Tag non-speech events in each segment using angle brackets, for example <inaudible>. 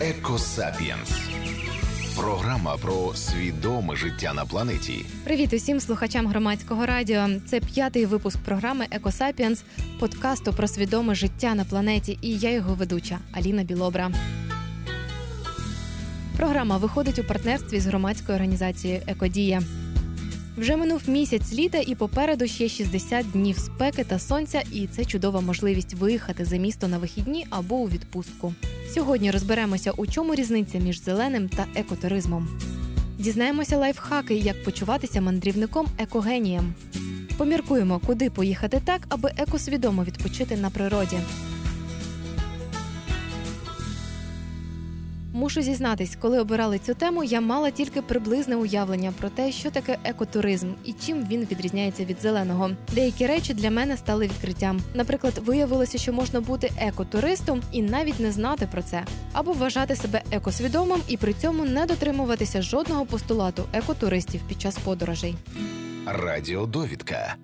Екосапієнс. Програма про свідоме життя на планеті. Привіт усім слухачам громадського радіо. Це п'ятий випуск програми Екосапієнс, подкасту про свідоме життя на планеті. І я його ведуча Аліна Білобра. Програма виходить у партнерстві з громадською організацією Екодія. Вже минув місяць літа, і попереду ще 60 днів спеки та сонця, і це чудова можливість виїхати за місто на вихідні або у відпустку. Сьогодні розберемося, у чому різниця між зеленим та екотуризмом. Дізнаємося лайфхаки, як почуватися мандрівником екогенієм. Поміркуємо, куди поїхати так, аби екосвідомо відпочити на природі. Мушу зізнатись, коли обирали цю тему, я мала тільки приблизне уявлення про те, що таке екотуризм і чим він відрізняється від зеленого. Деякі речі для мене стали відкриттям. Наприклад, виявилося, що можна бути екотуристом і навіть не знати про це, або вважати себе екосвідомим і при цьому не дотримуватися жодного постулату екотуристів під час подорожей. Радіодовідка.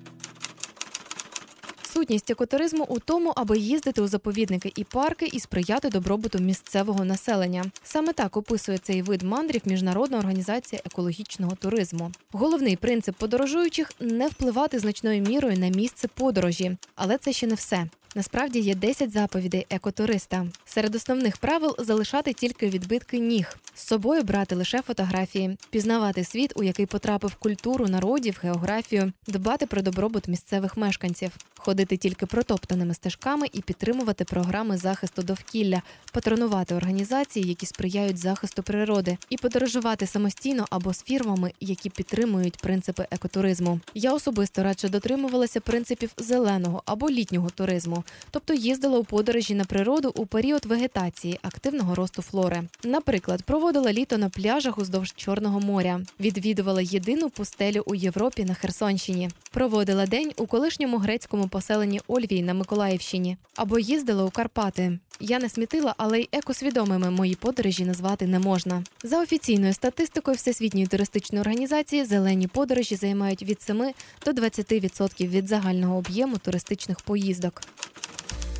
Сутність екотуризму у тому, аби їздити у заповідники і парки і сприяти добробуту місцевого населення. Саме так описує цей вид мандрів Міжнародна організація екологічного туризму. Головний принцип подорожуючих не впливати значною мірою на місце подорожі, але це ще не все. Насправді є 10 заповідей екотуриста. Серед основних правил залишати тільки відбитки ніг, з собою брати лише фотографії, пізнавати світ, у який потрапив культуру народів, географію, дбати про добробут місцевих мешканців, ходити тільки протоптаними стежками і підтримувати програми захисту довкілля, патронувати організації, які сприяють захисту природи, і подорожувати самостійно або з фірмами, які підтримують принципи екотуризму. Я особисто радше дотримувалася принципів зеленого або літнього туризму тобто їздила у подорожі на природу у період вегетації, активного росту флори. Наприклад, проводила літо на пляжах уздовж Чорного моря, відвідувала єдину пустелю у Європі на Херсонщині, проводила день у колишньому грецькому поселенні Ольвій на Миколаївщині або їздила у Карпати. Я не смітила, але й екосвідомими мої подорожі назвати не можна. За офіційною статистикою Всесвітньої туристичної організації зелені подорожі займають від 7 до 20% від загального об'єму туристичних поїздок.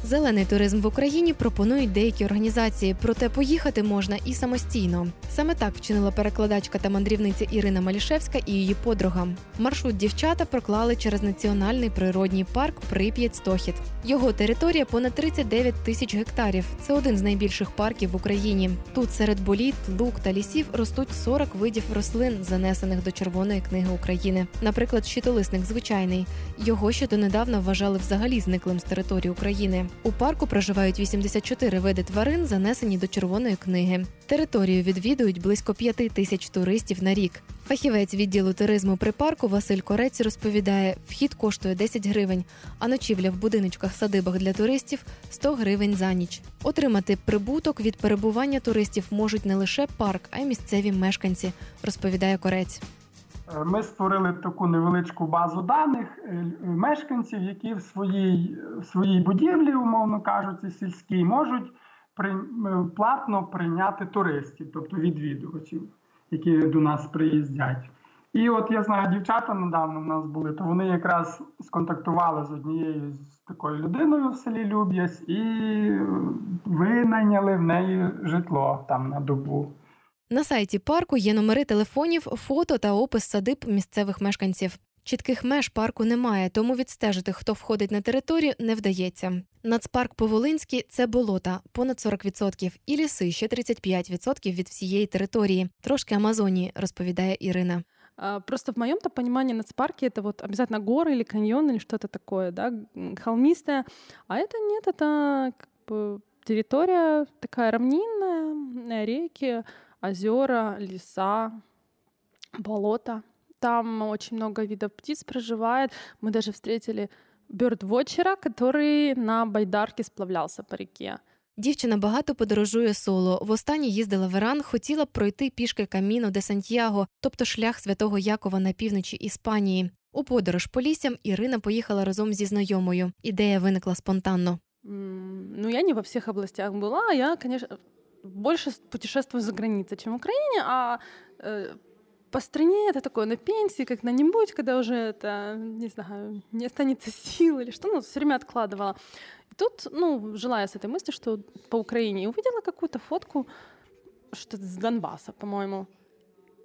Зелений туризм в Україні пропонують деякі організації, проте поїхати можна і самостійно. Саме так вчинила перекладачка та мандрівниця Ірина Малішевська і її подруга. Маршрут дівчата проклали через національний природній парк Прип'ять Стохід. Його територія понад 39 тисяч гектарів. Це один з найбільших парків в Україні. Тут серед боліт, лук та лісів ростуть 40 видів рослин, занесених до Червоної книги України. Наприклад, щитолисник звичайний. Його ще донедавна вважали взагалі зниклим з території України. У парку проживають 84 види тварин, занесені до червоної книги. Територію відвідують близько 5 тисяч туристів на рік. Фахівець відділу туризму при парку Василь Корець розповідає, вхід коштує 10 гривень, а ночівля в будиночках садибах для туристів 100 гривень за ніч. Отримати прибуток від перебування туристів можуть не лише парк, а й місцеві мешканці, розповідає Корець. Е, ми створили таку невеличку базу даних е, мешканців, які в своїй в своїй будівлі, умовно кажучи, сільській, можуть при, е, платно прийняти туристів, тобто відвідувачів, які до нас приїздять. І от я знаю, дівчата недавно в нас були, то вони якраз сконтактували з однією з такою людиною в селі Люб'ясь і винайняли в неї житло там на добу. На сайті парку є номери телефонів, фото та опис садиб місцевих мешканців. Чітких меж парку немає, тому відстежити, хто входить на територію, не вдається. Нацпарк Поволинський це болота, понад 40%, і ліси ще 35% від всієї території. Трошки Амазонії, розповідає Ірина. Просто в моем-то понимании нацпарки это вот обязательно горы или каньон или что-то такое, да, холмистое. А это нет, это как бы территория такая равнинная, реки, озера, леса, болота. Там очень много видов птиц проживает. Мы даже встретили бёрдвотчера, который на байдарке сплавлявся по реке. Дівчина багато подорожує соло. Востаннє їздила в Іран, хотіла б пройти пішки каміно де Сантьяго, тобто шлях святого Якова на півночі Іспанії. У подорож по лісям Ірина поїхала разом зі знайомою. Ідея виникла спонтанно. Mm, ну, я не во всіх областях була. Я, конечно, Больше путешествую за границей, чем в Украине, а э, по стране это такое на пенсии, как на-нибудь, когда уже это, не знаю, не останется сил или что, ну, все время откладывала. И тут, ну, жила я с этой мыслью, что по Украине, и увидела какую-то фотку что-то с Донбасса, по-моему.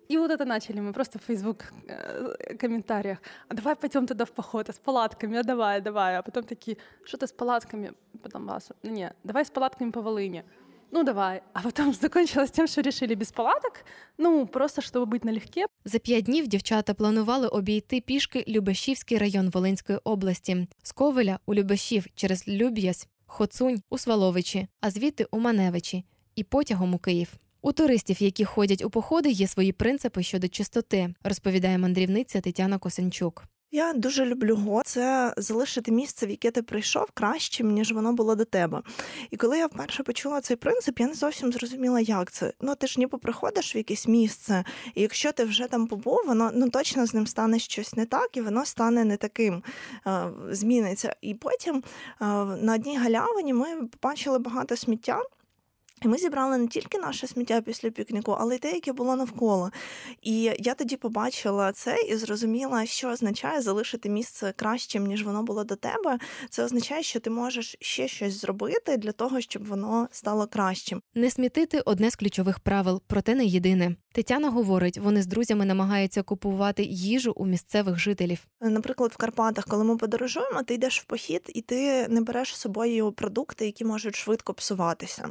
И вот это начали мы просто в Facebook э, комментариях. А давай пойдем туда в поход, а с палатками, а давай, давай. А потом такие, что ты с палатками по Донбассу? Ну, нет, давай с палатками по Волыне. Ну давай. А потом <laughs> закончилось тем, що решили без палаток, ну просто щоб бути налегке. За п'ять днів дівчата планували обійти пішки Любешівський район Волинської області з Ковеля у Любешів через Люб'язь, Хоцунь у Сваловичі, а звідти у Маневичі і потягом у Київ. У туристів, які ходять у походи, є свої принципи щодо чистоти, розповідає мандрівниця Тетяна Косенчук. Я дуже люблю го. Це залишити місце, в яке ти прийшов, кращим, ніж воно було до тебе. І коли я вперше почула цей принцип, я не зовсім зрозуміла, як це. Ну ти ж ніби приходиш в якесь місце, і якщо ти вже там побув, воно ну точно з ним стане щось не так, і воно стане не таким, зміниться. І потім на одній галявині ми побачили багато сміття. І ми зібрали не тільки наше сміття після пікніку, але й те, яке було навколо. І я тоді побачила це і зрозуміла, що означає залишити місце кращим, ніж воно було до тебе. Це означає, що ти можеш ще щось зробити для того, щоб воно стало кращим. Не смітити одне з ключових правил, проте не єдине. Тетяна говорить, вони з друзями намагаються купувати їжу у місцевих жителів. Наприклад, в Карпатах, коли ми подорожуємо, ти йдеш в похід і ти не береш з собою продукти, які можуть швидко псуватися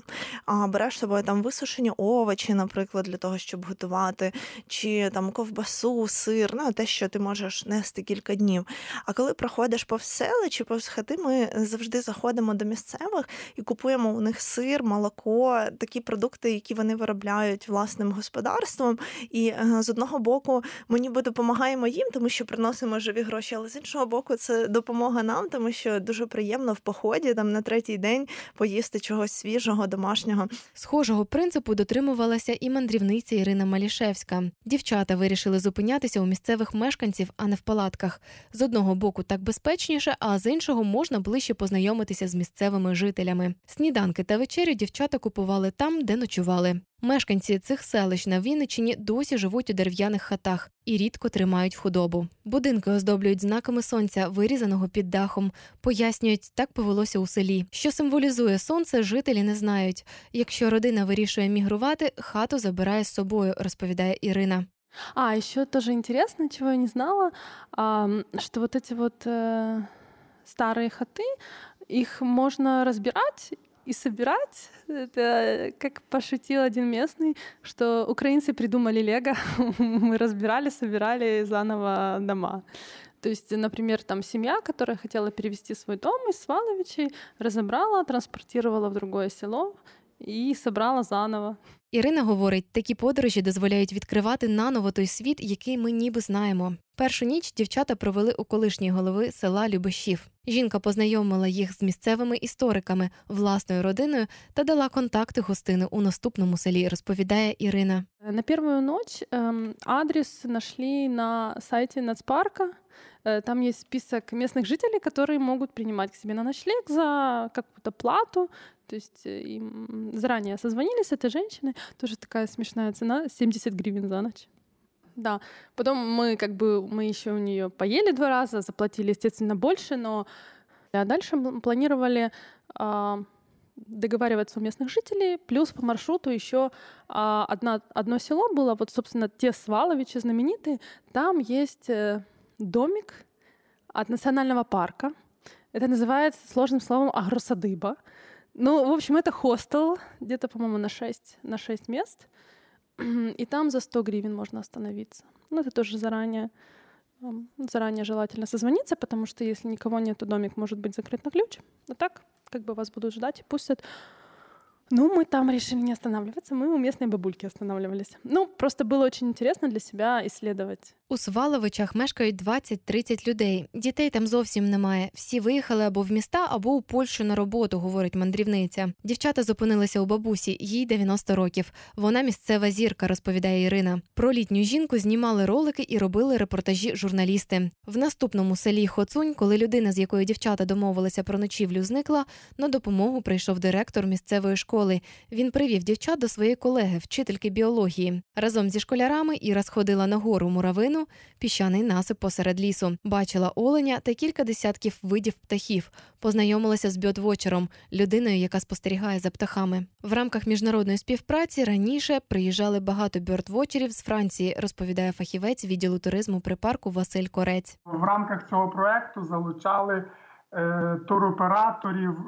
береш з собою там висушені овочі, наприклад, для того, щоб готувати, чи там ковбасу, сир, ну те, що ти можеш нести кілька днів. А коли проходиш повз сели чи повз хати, ми завжди заходимо до місцевих і купуємо у них сир, молоко, такі продукти, які вони виробляють власним господарством. І е, з одного боку ми ніби допомагаємо їм, тому що приносимо живі гроші, але з іншого боку, це допомога нам, тому що дуже приємно в поході там на третій день поїсти чогось свіжого, домашнього. Схожого принципу дотримувалася і мандрівниця Ірина Малішевська. Дівчата вирішили зупинятися у місцевих мешканців, а не в палатках. З одного боку так безпечніше, а з іншого можна ближче познайомитися з місцевими жителями. Сніданки та вечерю дівчата купували там, де ночували. Мешканці цих селищ на Вінниччині досі живуть у дерев'яних хатах і рідко тримають худобу. Будинки оздоблюють знаками сонця, вирізаного під дахом. Пояснюють, так повелося у селі. Що символізує сонце, жителі не знають. Якщо родина вирішує мігрувати, хату забирає з собою, розповідає Ірина. А, еще тоже интересно, чего я не знала, а, что вот эти вот э, старые хаты, их можно разбирать и собирать. Это как пошутил один местный, что украинцы придумали лего, <laughs> мы разбирали, собирали заново дома. То есть, например, там семья, которая хотела перевести свой дом из Сваловичей, разобрала, транспортировала в другое село і собрала заново. Ірина говорить, такі подорожі дозволяють відкривати наново той світ, який ми ніби знаємо. Першу ніч дівчата провели у колишній голови села Любешів. Жінка познайомила їх з місцевими істориками, власною родиною та дала контакти гостини у наступному селі, розповідає Ірина. На першу ніч ем, адрес знайшли на сайті Нацпарка. Э, там есть список местных жителей, которые могут принимать к себе на ночлег за какую-то плату. То есть э, им заранее созвонились с этой женщиной. Тоже такая смешная цена, 70 гривен за ночь. Да. Потом мы как бы мы еще у нее поели два раза, заплатили, естественно, больше, но а дальше планировали а, договариваться у местных жителей, плюс по маршруту еще а, одна, одно село было, вот, собственно, те Сваловичи знаменитые, там есть э, домик от национального парка. Это называется сложным словом агросадыба. Ну, в общем, это хостел, где-то, по-моему, на 6, на 6 мест. И там за 100 гривен можно остановиться. Ну, это тоже заранее, заранее желательно созвониться, потому что если никого нет, то домик может быть закрыт на ключ. А так, как бы вас будут ждать и пустят. Ну, мы там решили не останавливаться, мы у местной бабульки останавливались. Ну, просто было очень интересно для себя исследовать. У Сваловичах мешкають 20-30 людей. Дітей там зовсім немає. Всі виїхали або в міста, або у Польщу на роботу, говорить мандрівниця. Дівчата зупинилися у бабусі, їй 90 років. Вона місцева зірка, розповідає Ірина. Про літню жінку знімали ролики і робили репортажі журналісти. В наступному селі Хоцунь, коли людина, з якою дівчата домовилися про ночівлю, зникла, на допомогу прийшов директор місцевої школи школи. Він привів дівчат до своєї колеги, вчительки біології. Разом зі школярами Іра сходила на гору муравину, піщаний насип посеред лісу. Бачила оленя та кілька десятків видів птахів. Познайомилася з біотвочером, людиною, яка спостерігає за птахами. В рамках міжнародної співпраці раніше приїжджали багато бьордвочерів з Франції, розповідає фахівець відділу туризму при парку Василь Корець. В рамках цього проекту залучали туроператорів,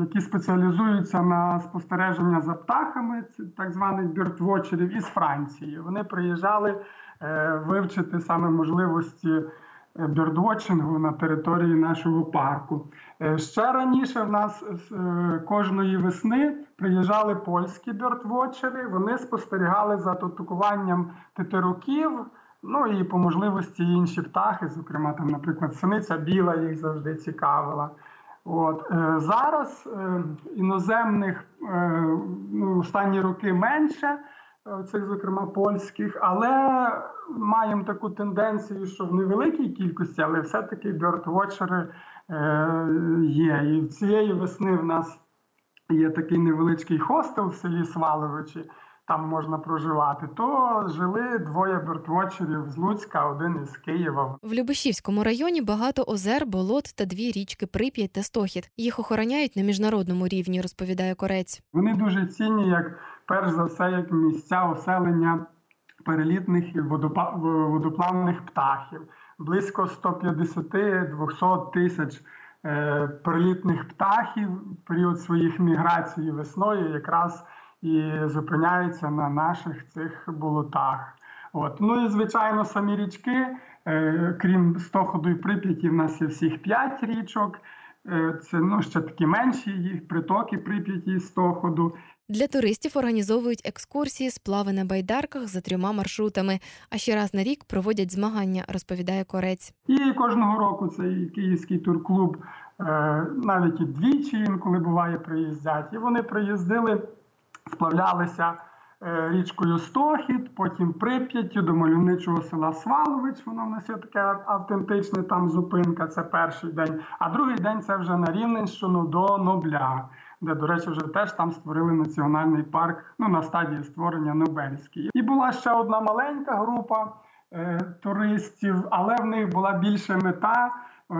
які спеціалізуються на спостереження за птахами, так званих бюртвочерів із Франції. Вони приїжджали е, вивчити саме можливості е, бюрдвотчингу на території нашого парку. Е, Ще раніше в нас е, кожної весни приїжджали польські бюртвочери. Вони спостерігали за тотукуванням тетеруків. Ну і по можливості інші птахи, зокрема, там, наприклад, синиця біла їх завжди цікавила. От е, зараз е, іноземних е, ну, останні роки менше, цих, зокрема, польських, але маємо таку тенденцію, що в невеликій кількості, але все-таки бьортвочери е, є. І цієї весни в нас є такий невеличкий хостел в селі Сваловичі там можна проживати, то жили двоє бертвочерів з Луцька, один із Києва. В Любешівському районі багато озер, болот та дві річки Прип'ять та Стохід. Їх охороняють на міжнародному рівні, розповідає Корець. Вони дуже цінні, як перш за все, як місця оселення перелітних і водоплавних птахів. Близько 150-200 тисяч е, перелітних птахів період своїх міграцій весною якраз і зупиняються на наших цих болотах. От. Ну і звичайно, самі річки, е, крім Стоходу і Прип'яті, в нас є всіх п'ять річок. Е, Це ну, ще такі менші їх притоки Прип'яті і Стоходу. Для туристів організовують екскурсії, сплави на байдарках за трьома маршрутами. А ще раз на рік проводять змагання, розповідає Корець. І кожного року цей київський турклуб е, навіть і двічі інколи буває приїздять. І вони приїздили, сплавлялися е, річкою Стохід, потім Прип'яттю до мальовничого села Свалович. Воно в нас є таке автентичне там зупинка. Це перший день. А другий день це вже на Рівненщину до Нобля. Де, до речі, вже теж там створили національний парк ну, на стадії створення Нобельський. І була ще одна маленька група е, туристів, але в них була більше мета. Е,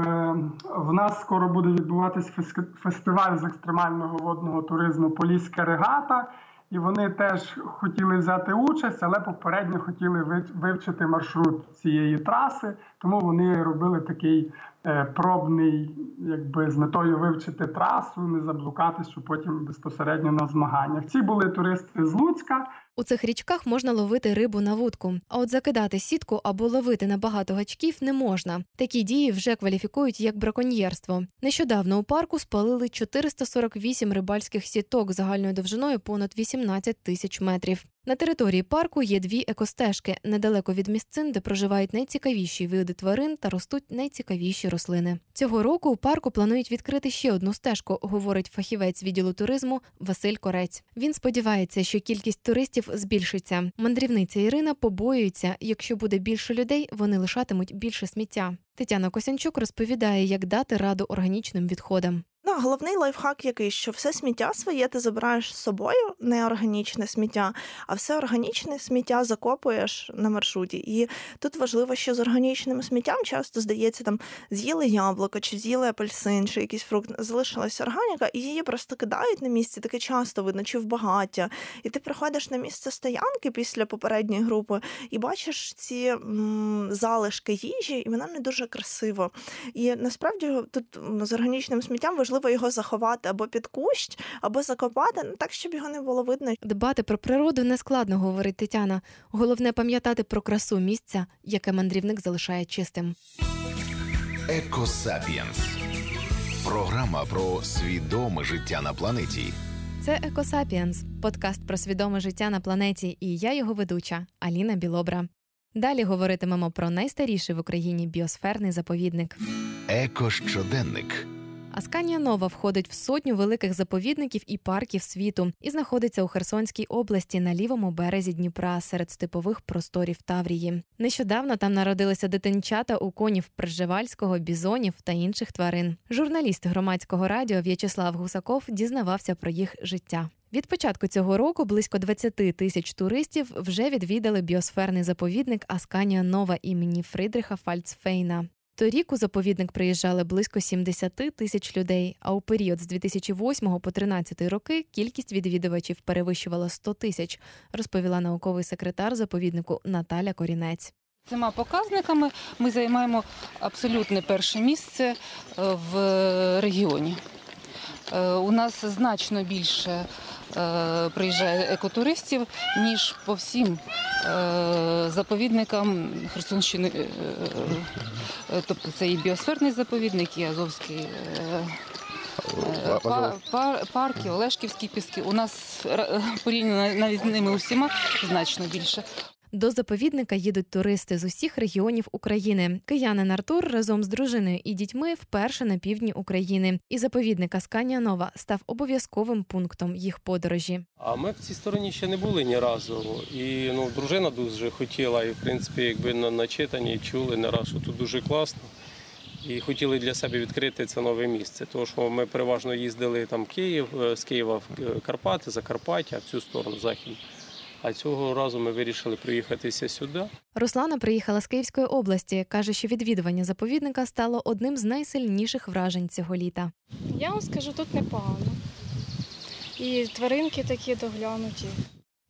в нас скоро буде відбуватись фес- фестиваль з екстремального водного туризму Поліська регата. І вони теж хотіли взяти участь, але попередньо хотіли ви- вивчити маршрут цієї траси. Тому вони робили такий е, пробний, якби з метою вивчити трасу, не заблукати, щоб потім безпосередньо на змаганнях. Ці були туристи з Луцька. У цих річках можна ловити рибу на вудку, а от закидати сітку або ловити на багато гачків не можна. Такі дії вже кваліфікують як браконьєрство. Нещодавно у парку спалили 448 рибальських сіток загальною довжиною понад 18 тисяч метрів. На території парку є дві екостежки недалеко від місцин, де проживають найцікавіші види тварин та ростуть найцікавіші рослини. Цього року у парку планують відкрити ще одну стежку, говорить фахівець відділу туризму Василь Корець. Він сподівається, що кількість туристів збільшиться. Мандрівниця Ірина побоюється, якщо буде більше людей, вони лишатимуть більше сміття. Тетяна Косянчук розповідає, як дати раду органічним відходам. Ну, головний лайфхак який, що все сміття своє ти забираєш з собою, не органічне сміття, а все органічне сміття закопуєш на маршруті. І тут важливо, що з органічним сміттям часто здається, там з'їли яблуко, чи з'їли апельсин, чи якийсь фрукт, залишилась органіка, і її просто кидають на місці. Таке часто видно, чи в багаття. І ти приходиш на місце стоянки після попередньої групи і бачиш ці м, залишки їжі, і вона не дуже красиво. І насправді тут з органічним сміттям важливо його заховати або під кущ, або закопати, ну так, щоб його не було видно. Дбати про природу нескладно, говорить Тетяна. Головне пам'ятати про красу місця, яке мандрівник залишає чистим. Екосапієнс. Програма про свідоме життя на планеті. Це Екосапієнс, подкаст про свідоме життя на планеті, і я його ведуча Аліна Білобра. Далі говоритимемо про найстаріший в Україні біосферний заповідник. Екощоденник. Асканія Нова входить в сотню великих заповідників і парків світу і знаходиться у Херсонській області на лівому березі Дніпра серед степових просторів Таврії. Нещодавно там народилися дитинчата у конів Пржевальського, бізонів та інших тварин. Журналіст громадського радіо В'ячеслав Гусаков дізнавався про їх життя. Від початку цього року близько 20 тисяч туристів вже відвідали біосферний заповідник Асканія Нова імені Фридриха Фальцфейна. Торік у заповідник приїжджали близько 70 тисяч людей. А у період з 2008 по 2013 роки кількість відвідувачів перевищувала 100 тисяч, розповіла науковий секретар заповіднику Наталя Корінець. Цими показниками ми займаємо абсолютне перше місце е, в регіоні. Е, У нас значно більше е, приїжджає екотуристів, ніж по всім е, заповідникам Херсонщини. Тобто це і біосферний заповідник, і Азовський па- пар- парк, і Олешківські піски. У нас порівняно навіть з ними усіма значно більше. До заповідника їдуть туристи з усіх регіонів України. Киянин Артур разом з дружиною і дітьми вперше на півдні України. І заповідник Асканія Нова став обов'язковим пунктом їх подорожі. А ми в цій стороні ще не були ні разу. І ну, дружина дуже хотіла, і в принципі, якби на начитані чули не раз, що тут дуже класно. І хотіли для себе відкрити це нове місце. Тому що ми переважно їздили там Київ, е, з Києва в Карпати, Закарпаття, в цю сторону захід. А цього разу ми вирішили приїхатися сюди. Руслана приїхала з Київської області. каже, що відвідування заповідника стало одним з найсильніших вражень цього літа. Я вам скажу, тут непогано. І тваринки такі доглянуті.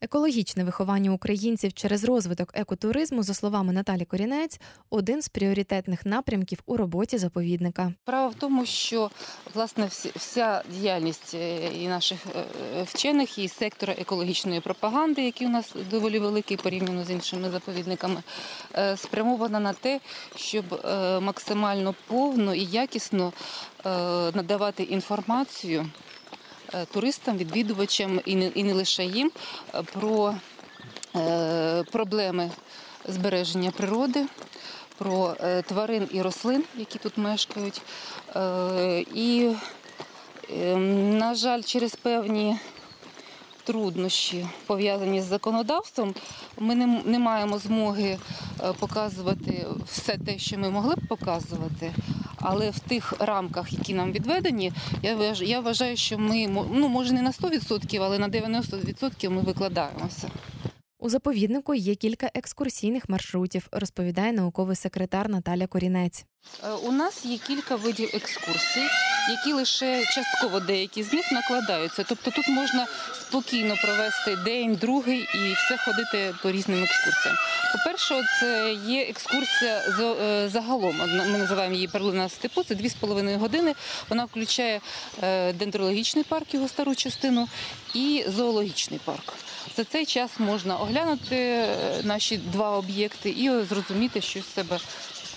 Екологічне виховання українців через розвиток екотуризму, за словами Наталі Корінець, один з пріоритетних напрямків у роботі заповідника. Справа в тому, що власне вся діяльність е, і наших е, е, вчених, і сектора екологічної пропаганди, який у нас доволі великий порівняно з іншими заповідниками, спрямована на те, щоб максимально повно і якісно надавати інформацію туристам, відвідувачам і не, лише їм е, про е, проблеми збереження природи, про е, тварин і рослин, які тут мешкають. Е, І, е, на жаль, через певні труднощі, пов'язані з законодавством, ми не, маємо змоги е, показувати все те, що ми могли б показувати. Але в тих рамках, які нам відведені, я вваж- я вважаю, що ми ну, може не на 100%, але на 90% ми викладаємося. У заповіднику є кілька екскурсійних маршрутів, розповідає науковий секретар Наталя Корінець. Е, У нас є кілька видів екскурсій, які лише частково деякі з них накладаються. Тобто тут можна спокійно провести день, другий і все ходити по різним екскурсіям. По-перше, це є екскурсія е, загалом. Ми називаємо її перлина степу. Це 2,5 години. Вона включає е, дендрологічний парк, його стару частину, і зоологічний парк. За цей час можна оглянути е, наші два об'єкти і зрозуміти, що з себе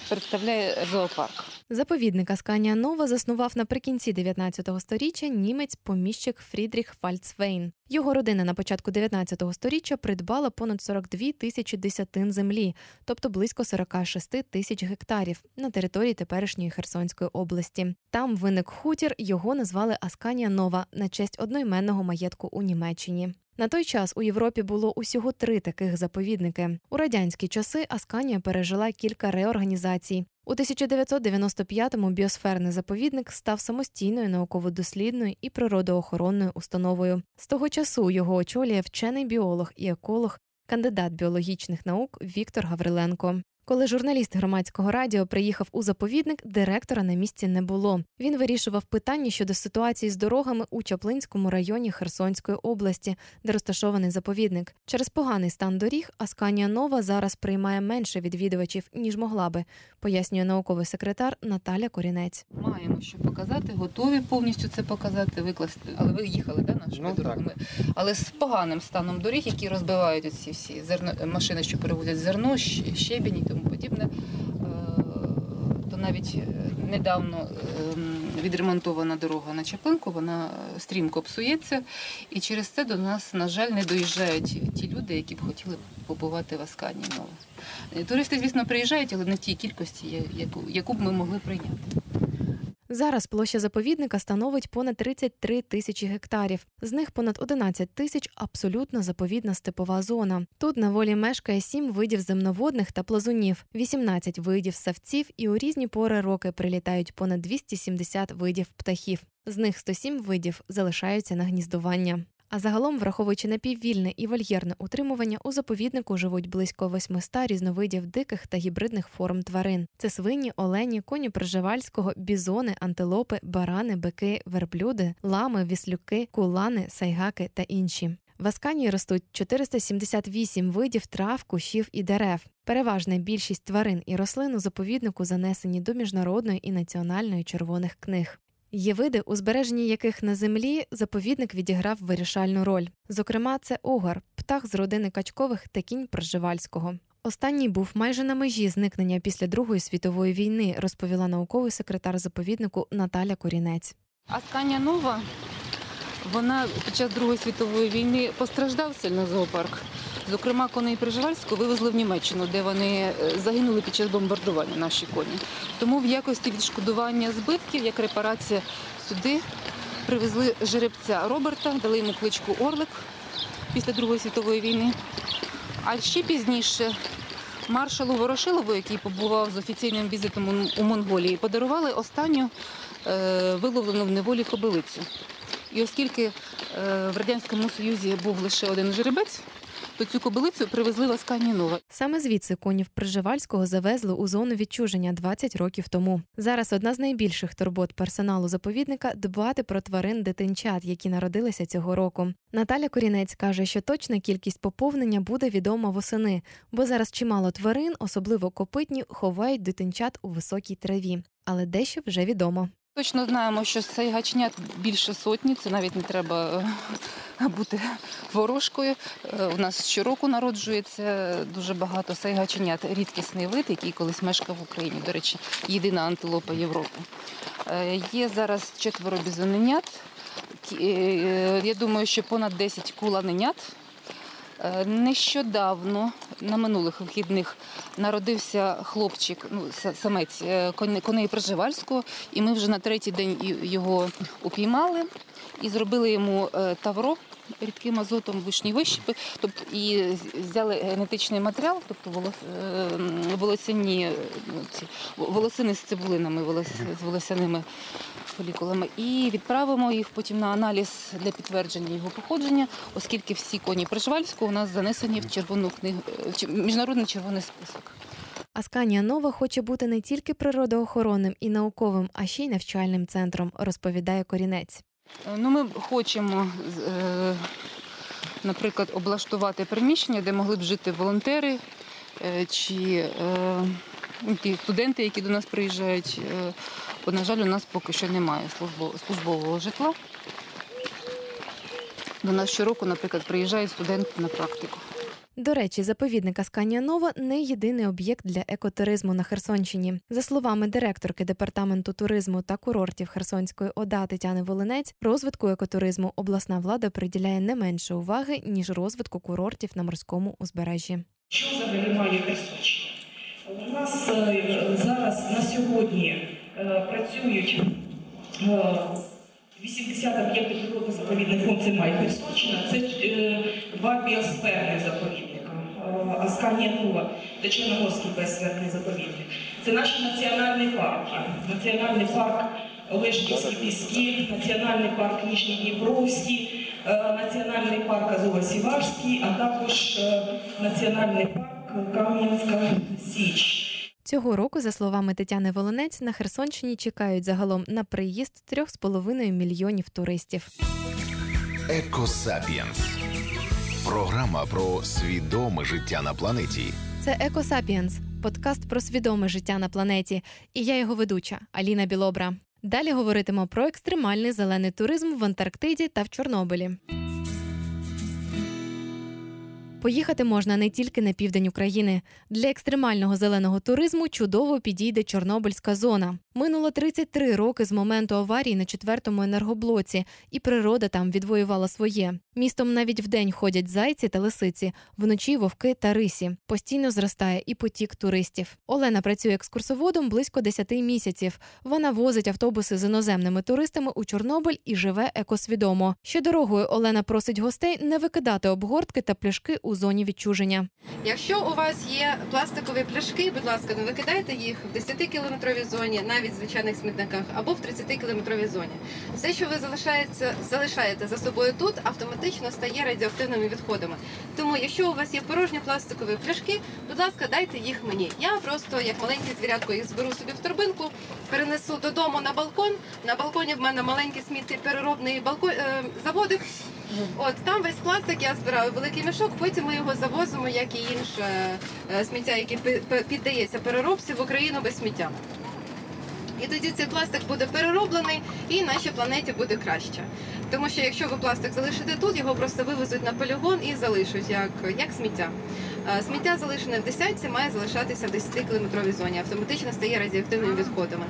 представляє зоопарк. Заповідник Асканія Нова заснував наприкінці 19 століття німець поміщик Фрідріх Фальцвейн. Його родина на початку 19 століття придбала понад 42 тисячі десятин землі, тобто близько 46 тисяч гектарів на території теперішньої Херсонської області. Там виник хутір, його назвали Асканія Нова на честь одноіменного маєтку у Німеччині. На той час у Європі було усього три таких заповідники. У радянські часи Асканія пережила кілька реорганізацій. У 1995-му біосферний заповідник став самостійною науково-дослідною і природоохоронною установою. З того часу його очолює вчений біолог і еколог, кандидат біологічних наук Віктор Гавриленко. Коли журналіст громадського радіо приїхав у заповідник, директора на місці не було. Він вирішував питання щодо ситуації з дорогами у Чаплинському районі Херсонської області, де розташований заповідник. Через поганий стан доріг Асканія Нова зараз приймає менше відвідувачів ніж могла би, пояснює науковий секретар Наталя Корінець. Маємо що показати, готові повністю це показати, викласти. Але ви їхали да, нашими Ну, дорогами. Але з поганим станом доріг, які розбивають оці всі зерно машини, що перевозять зерно, щебінь і тому подібне. Е, То навіть е, недавно ем, відремонтована дорога на Чаплинку, вона стрімко псується, і через це до нас, на жаль, не доїжджають ті люди, які б хотіли побувати в Аскані. Е, Туристи, звісно, приїжджають, але не в тій кількості, яку б ми могли прийняти. Зараз площа заповідника становить понад 33 тисячі гектарів. З них понад 11 тисяч абсолютно заповідна степова зона. Тут на волі мешкає 7 видів земноводних та плазунів, 18 видів савців і у різні пори роки прилітають понад 270 видів птахів. З них 107 видів залишаються на гніздування. А загалом, враховуючи напіввільне і вольєрне утримування, у заповіднику живуть близько 800 різновидів диких та гібридних форм тварин. Це свині, олені, коні пржевальського, бізони, антилопи, барани, бики, верблюди, лами, віслюки, кулани, сайгаки та інші. В Асканії ростуть 478 видів трав, кущів і дерев. Переважна більшість тварин і рослин у заповіднику занесені до міжнародної і національної червоних книг. Є види, у збереженні яких на землі заповідник відіграв вирішальну роль. Зокрема, це огар, птах з родини качкових та кінь Пржевальського. Останній був майже на межі зникнення після Другої світової війни, розповіла науковий секретар заповіднику Наталя Корінець. Асканія Нова, вона під час Другої світової війни постраждав сильно зоопарк. Зокрема, коней Приживальського вивезли в Німеччину, де вони е, загинули під час бомбардування наші коні. Тому в якості відшкодування збитків, як репарація, сюди привезли жеребця Роберта, дали йому кличку Орлик після Другої світової війни. А ще пізніше маршалу Ворошилову, який побував з офіційним візитом у- Монголії, подарували останню е, виловлену в неволі кобилицю. І оскільки е, в Радянському Союзі був лише один жеребець, то цю кобилицю привезли в Аскані Нова. Саме звідси конів Пржевальського завезли у зону відчуження 20 років тому. Зараз одна з найбільших турбот персоналу заповідника дбати про тварин дитинчат, які народилися цього року. Наталя Корінець каже, що точна кількість поповнення буде відома восени, бо зараз чимало тварин, особливо копитні, ховають дитинчат у високій траві. Але дещо вже відомо. Точно знаємо, що сайгачнят більше сотні, це навіть не треба е, бути ворожкою. Е, У нас щороку народжується дуже багато сайгаченят, рідкісний вид, який колись мешкав в Україні. До речі, єдина антилопа Європи. Е, Є зараз четверо бізоненят. Я думаю, що понад 10 куланенят. Е, Нещодавно на минулих вихідних народився хлопчик, ну самець е, коней проживальського, і ми вже на третій день його упіймали і зробили йому е, тавро рідким азотом вишні вищепи, тобто і взяли генетичний матеріал, тобто е, волосяні е, ці волосини з цибулинами, волос- з волосяними фолікулами, і відправимо їх потім на аналіз для підтвердження його походження, оскільки всі коні Пржевальського у нас занесені в червону книгу міжнародний червоний список. Асканія Нова хоче бути не тільки природоохоронним і науковим, а ще й навчальним центром, розповідає Корінець. Е, Ну, ми хочемо, е, наприклад, облаштувати приміщення, де могли б жити волонтери е, чи ну, ті студенти, які до нас приїжджають. Бо, на жаль, у нас поки що немає службового житла. До нас щороку, наприклад, приїжджає студент на практику. До речі, заповідник Асканія Нова не єдиний об'єкт для екотуризму на Херсонщині. За словами директорки департаменту туризму та курортів Херсонської ОДА Тетяни Волинець, розвитку екотуризму обласна влада приділяє не менше уваги ніж розвитку курортів на морському узбережжі. Що взагалі має Херсонщина? У нас е, зараз на сьогодні е, працюють е, 80 об'єктів природно-заповідний фонд це має Херсонщина. Це е, два біосферних заповідника. Е, Асканія Нова та Чорногорський біосферний заповідник. Це наші національні парки. Національний парк Олешківські піски, Національний парк Нижній Дніпровський, е, Національний парк Азово-Сівашський, а також Національний парк Кам'янська Січ. Цього року, за словами Тетяни Волинець, на Херсонщині чекають загалом на приїзд 3,5 мільйонів туристів. Екосапієнс. Програма про свідоме життя на планеті. Це Екосапієнс, подкаст про свідоме життя на планеті. І я його ведуча Аліна Білобра. Далі говоритимо про екстремальний зелений туризм в Антарктиді та в Чорнобилі. Поїхати можна не тільки на південь України. Для екстремального зеленого туризму чудово підійде Чорнобильська зона. Минуло 33 роки з моменту аварії на четвертому енергоблоці, і природа там відвоювала своє. Містом навіть вдень ходять зайці та лисиці, вночі вовки та рисі. Постійно зростає і потік туристів. Олена працює екскурсоводом близько 10 місяців. Вона возить автобуси з іноземними туристами у Чорнобиль і живе екосвідомо. Ще дорогою Олена просить гостей не викидати обгортки та пляшки у у зоні відчуження. Якщо у вас є пластикові пляшки, будь ласка, не викидайте їх в 10-кілометровій зоні, навіть в звичайних смітниках, або в 30-кілометровій зоні. Все, що ви залишаєте, залишаєте за собою тут, автоматично стає радіоактивними відходами. Тому, якщо у вас є порожні пластикові пляшки, будь ласка, дайте їх мені. Я просто, як маленьке звірятко, їх зберу собі в торбинку, перенесу додому на балкон. На балконі в мене маленький сміттєпереробний балкон, е, заводик. От там весь пластик я збираю великий мішок, потім ми його завозимо, як і інше е, сміття, яке піддається переробці в Україну без сміття. І тоді цей пластик буде перероблений і нашій планеті буде краще. Тому що якщо ви пластик залишите тут, його просто вивезуть на полігон і залишать як, як сміття. Е, Сміття залишене в десятці має залишатися в 10-кілометровій зоні, автоматично стає радіоактивними відходами.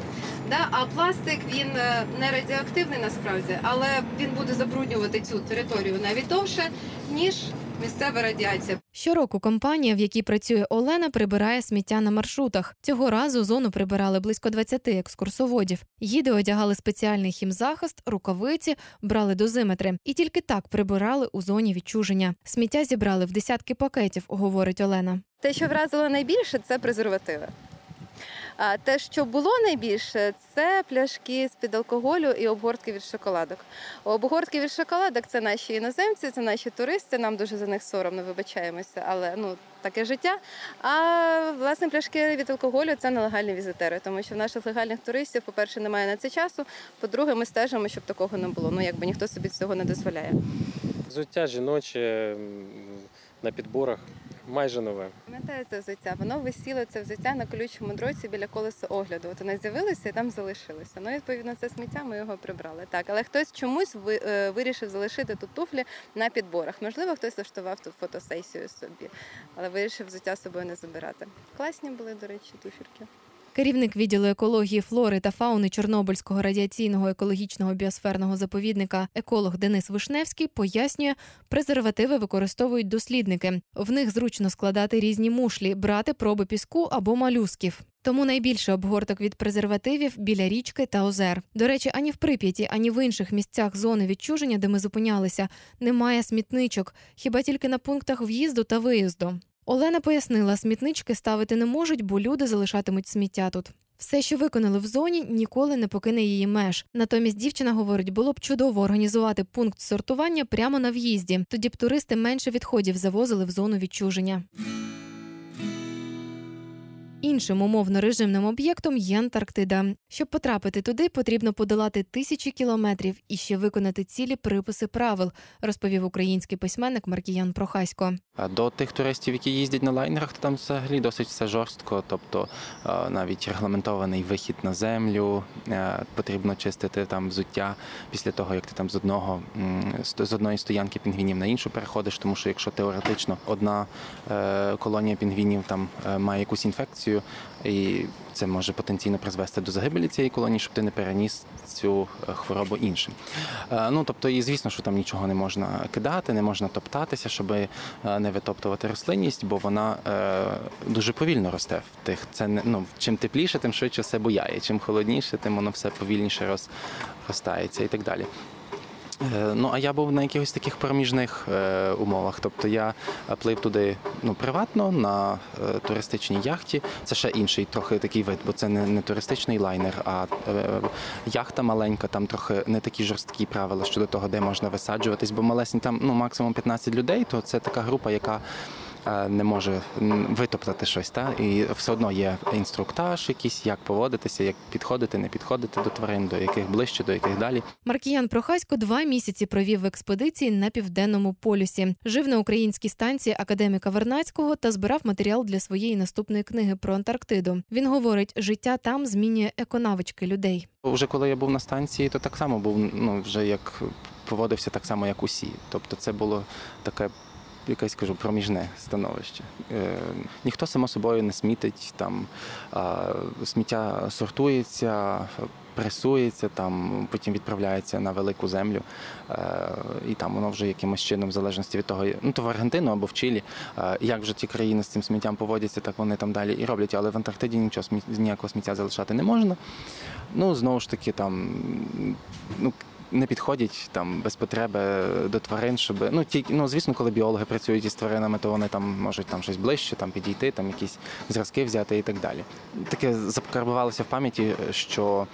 Да? А пластик він е, не радіоактивний насправді, але він буде забруднювати цю територію навіть довше, ніж місцева радіація. Щороку компанія, в якій працює Олена, прибирає сміття на маршрутах. Цього разу зону прибирали близько 20 екскурсоводів. Їди одягали спеціальний хімзахист, рукавиці, брали дозиметри. І тільки так прибирали у зоні відчуження. Сміття зібрали в десятки пакетів, говорить Олена. Те, що вразило найбільше, це презервативи. А те, що було найбільше, це пляшки з-під алкоголю і обгортки від шоколадок. Обгортки від шоколадок це наші іноземці, це наші туристи. Нам дуже за них соромно вибачаємося, але ну таке життя. А власне пляшки від алкоголю це нелегальні візитери, тому що в наших легальних туристів, по-перше, немає на це часу. По-друге, ми стежимо, щоб такого не було. Ну якби ніхто собі цього не дозволяє. Взуття жіноче на підборах майже нове. Пам'ятаю це взуття. Воно висіло це взуття на колючому дроті біля колеса огляду. От воно з'явилося і там залишилося. Ну, відповідно, це сміття, ми його прибрали. Так, але хтось чомусь е, вирішив залишити тут туфлі на підборах. Можливо, хтось влаштував тут фотосесію собі, але вирішив взуття з собою не забирати. Класні були, до речі, туфірки. Керівник відділу екології флори та фауни Чорнобильського радіаційного екологічного біосферного заповідника еколог Денис Вишневський пояснює, презервативи використовують дослідники. В них зручно складати різні мушлі, брати проби піску або малюсків. Тому найбільше обгорток від презервативів біля річки та озер. До речі, ані в Прип'яті, ані в інших місцях зони відчуження, де ми зупинялися, немає смітничок, хіба тільки на пунктах в'їзду та виїзду. Олена пояснила, смітнички ставити не можуть, бо люди залишатимуть сміття тут. Все, що виконали в зоні, ніколи не покине її меж. Натомість дівчина говорить, було б чудово організувати пункт сортування прямо на в'їзді. Тоді б туристи менше відходів завозили в зону відчуження. Іншим умовно-режимним об'єктом є Антарктида. Щоб потрапити туди, потрібно подолати тисячі кілометрів і ще виконати цілі приписи правил, розповів український письменник Маркіян Прохасько. До тих туристів, які їздять на лайнерах, то там взагалі досить все жорстко. Тобто навіть регламентований вихід на землю, потрібно чистити там взуття після того, як ти там з одного з одної стоянки пінгвінів на іншу переходиш. Тому що якщо теоретично одна е, колонія пінгвінів там е, має якусь інфекцію, і це може потенційно призвести до загибелі цієї колонії, щоб ти не переніс цю е, хворобу іншим. Е, Ну тобто, і звісно, що там нічого не можна кидати, не можна топтатися, щоб е, не витоптувати рослинність, бо вона дуже повільно росте в тих. Це не ну чим тепліше, тим швидше все буяє. Чим холодніше, тим воно все повільніше роз, ростається і так далі. Е, Ну, а я був на якихось таких проміжних е, умовах. Тобто я е, плив туди ну, приватно на туристичній яхті. Це ще інший трохи такий вид, бо це не, не туристичний лайнер, а яхта маленька, там трохи не такі жорсткі правила щодо того, де можна висаджуватись, бо малесні там ну, максимум 15 людей, то це така група, яка. Е, Не може витоптати щось, та і все одно є інструктаж, якийсь, як поводитися, як підходити, не підходити до тварин, до яких ближче, до яких далі. Маркіян Прохасько два місяці провів в експедиції на південному полюсі. Жив на українській станції академіка Вернацького та збирав матеріал для своєї наступної книги про Антарктиду. Він говорить, життя там змінює еконавички людей. Вже коли я був на станції, то так само був ну вже як поводився так само, як усі. Тобто, це було таке. Якесь кажу проміжне становище. Е, ніхто само собою не смітить, там сміття сортується, пресується, там потім відправляється на велику землю, е, і там воно вже якимось чином, в залежності від того, ну то в Аргентину або в Чилі, е, як вже ті країни з цим сміттям поводяться, так вони там далі і роблять. Але в Антарктиді нічого ніякого сміття залишати не можна. Ну знову ж таки, там ну не підходять там без потреби до тварин, щоб ну тільки ну звісно, коли біологи працюють із тваринами, то вони там можуть там щось ближче, там підійти, там якісь зразки взяти і так далі. Таке закарбувалося в пам'яті, що.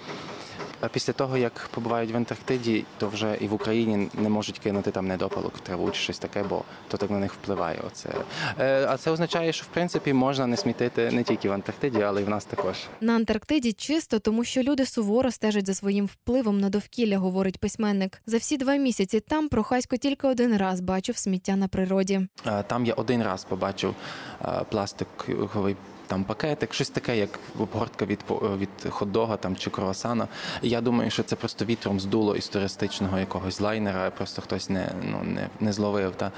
А після того, як побувають в Антарктиді, то вже і в Україні не можуть кинути там недопалок в траву чи щось таке, бо то так на них впливає. Оце. Е, А це означає, що в принципі можна не смітити не тільки в Антарктиді, але й в нас також. На Антарктиді чисто, тому що люди суворо стежать за своїм впливом на довкілля, говорить письменник. За всі два місяці там Прохасько тільки один раз бачив сміття на природі. Е, Там я один раз побачив е, пластиковий там пакетик, щось таке, як обгортка від по- від хот-дога там чи круасана. Я думаю, що це просто вітром здуло із туристичного якогось лайнера, просто хтось не ну не, не зловив. Та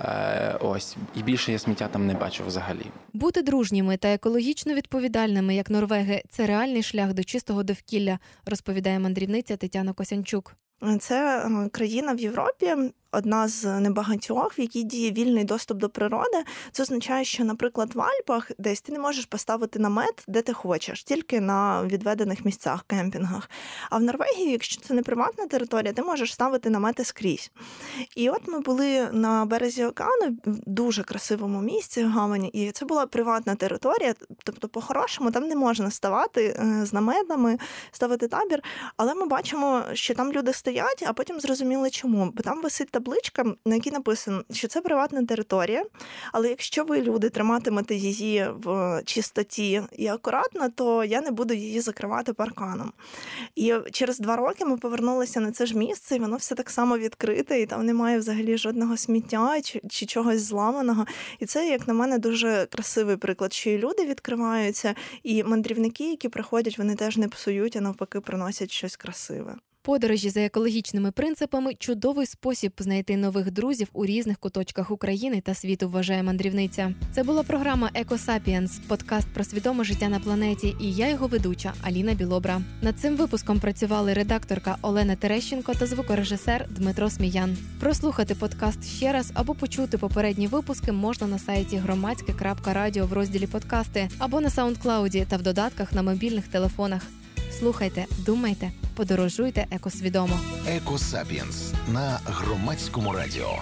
е, ось і більше я сміття там не бачив взагалі. Бути дружніми та екологічно відповідальними, як норвеги, це реальний шлях до чистого довкілля, розповідає мандрівниця Тетяна Косянчук. Це е, країна в Європі, одна з небагатьох, в якій діє вільний доступ до природи. Це означає, що, наприклад, в Альпах десь ти не можеш поставити намет, де ти хочеш, тільки на відведених місцях, кемпінгах. А в Норвегії, якщо це не приватна територія, ти можеш ставити намети скрізь. І от ми були на березі океану, в дуже красивому місці в Гавані, і це була приватна територія. Тобто, по-хорошому, там не можна ставати е, з наметами, ставити табір. Але ми бачимо, що там люди стоять, а потім зрозуміли, чому. Бо там висить табличка, на якій написано, що це приватна територія. Але якщо ви, люди, триматимете її в чистоті і акуратно, то я не буду її закривати парканом. І через два роки ми повернулися на це ж місце, і воно все так само відкрите, і там немає взагалі жодного сміття чи, чи чогось зламаного. І це, як на мене, дуже красивий приклад, що і люди відкриваються, і мандрівники, які приходять, вони теж не псують, а навпаки, приносять щось красиве. Подорожі за екологічними принципами чудовий спосіб знайти нових друзів у різних куточках України та світу, вважає мандрівниця. Це була програма Екосапіенс, подкаст про свідоме життя на планеті. І я його ведуча Аліна Білобра. Над цим випуском працювали редакторка Олена Терещенко та звукорежисер Дмитро Сміян. Прослухати подкаст ще раз або почути попередні випуски можна на сайті громадське.радіо в розділі подкасти або на саундклауді та в додатках на мобільних телефонах. Слухайте, думайте, подорожуйте екосвідомо. Екосапіенс на громадському радіо.